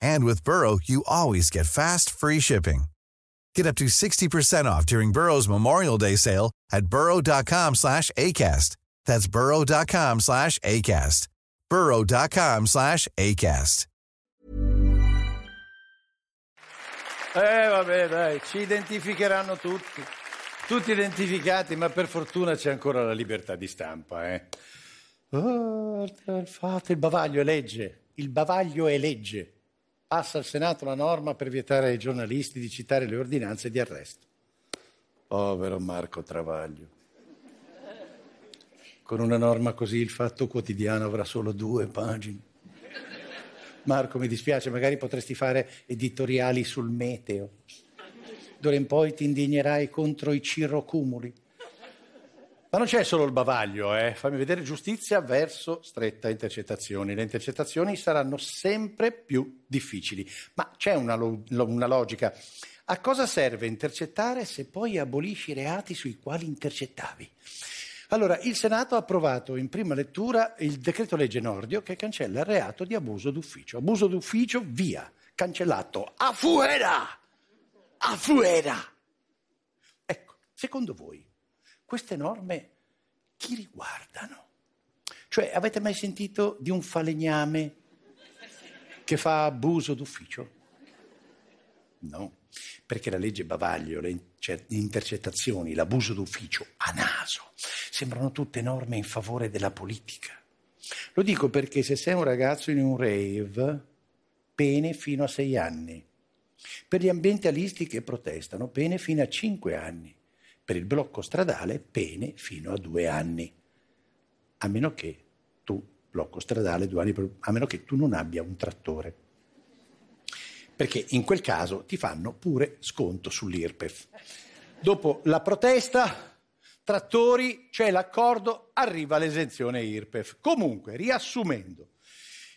And with Burrow, you always get fast, free shipping. Get up to 60% off during Burrow's Memorial Day sale at burrow.com slash ACAST. That's burrow.com slash ACAST. burrow.com slash ACAST. Eh vabbè dai, ci identificheranno tutti. Tutti identificati, ma per fortuna c'è ancora la libertà di stampa, eh. Oh, fatto, il bavaglio è legge. Il bavaglio è legge passa al Senato la norma per vietare ai giornalisti di citare le ordinanze di arresto. Povero Marco Travaglio. Con una norma così il fatto quotidiano avrà solo due pagine. Marco, mi dispiace, magari potresti fare editoriali sul meteo. D'ora in poi ti indignerai contro i cirrocumuli. Ma non c'è solo il bavaglio, eh? fammi vedere giustizia verso stretta intercettazioni. Le intercettazioni saranno sempre più difficili, ma c'è una, lo- una logica. A cosa serve intercettare se poi abolisci i reati sui quali intercettavi? Allora, il Senato ha approvato in prima lettura il decreto legge Nordio che cancella il reato di abuso d'ufficio. Abuso d'ufficio, via, cancellato. A fuera! A fuera! Ecco, secondo voi queste norme chi riguardano? Cioè, avete mai sentito di un falegname che fa abuso d'ufficio? No, perché la legge Bavaglio, le intercettazioni, l'abuso d'ufficio a naso, sembrano tutte norme in favore della politica. Lo dico perché se sei un ragazzo in un rave, pene fino a sei anni. Per gli ambientalisti che protestano, pene fino a cinque anni per il blocco stradale pene fino a due anni, a meno che tu, blocco stradale, due anni, a meno che tu non abbia un trattore. Perché in quel caso ti fanno pure sconto sull'IRPEF. Dopo la protesta, trattori, c'è l'accordo, arriva l'esenzione IRPEF. Comunque, riassumendo,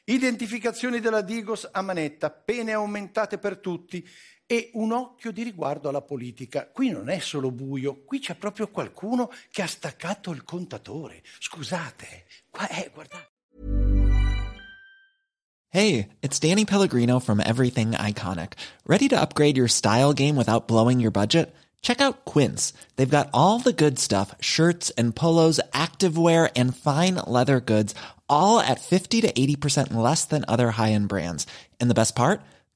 identificazioni della Digos a manetta, pene aumentate per tutti, e un occhio di riguardo alla politica. Qui non è solo buio, qui c'è proprio qualcuno che ha staccato il contatore. Scusate, qua è, guardate. Hey, it's Danny Pellegrino from Everything Iconic. Ready to upgrade your style game without blowing your budget? Check out Quince. They've got all the good stuff, shirts and polos, activewear and fine leather goods, all at 50 to 80% less than other high-end brands. And the best part?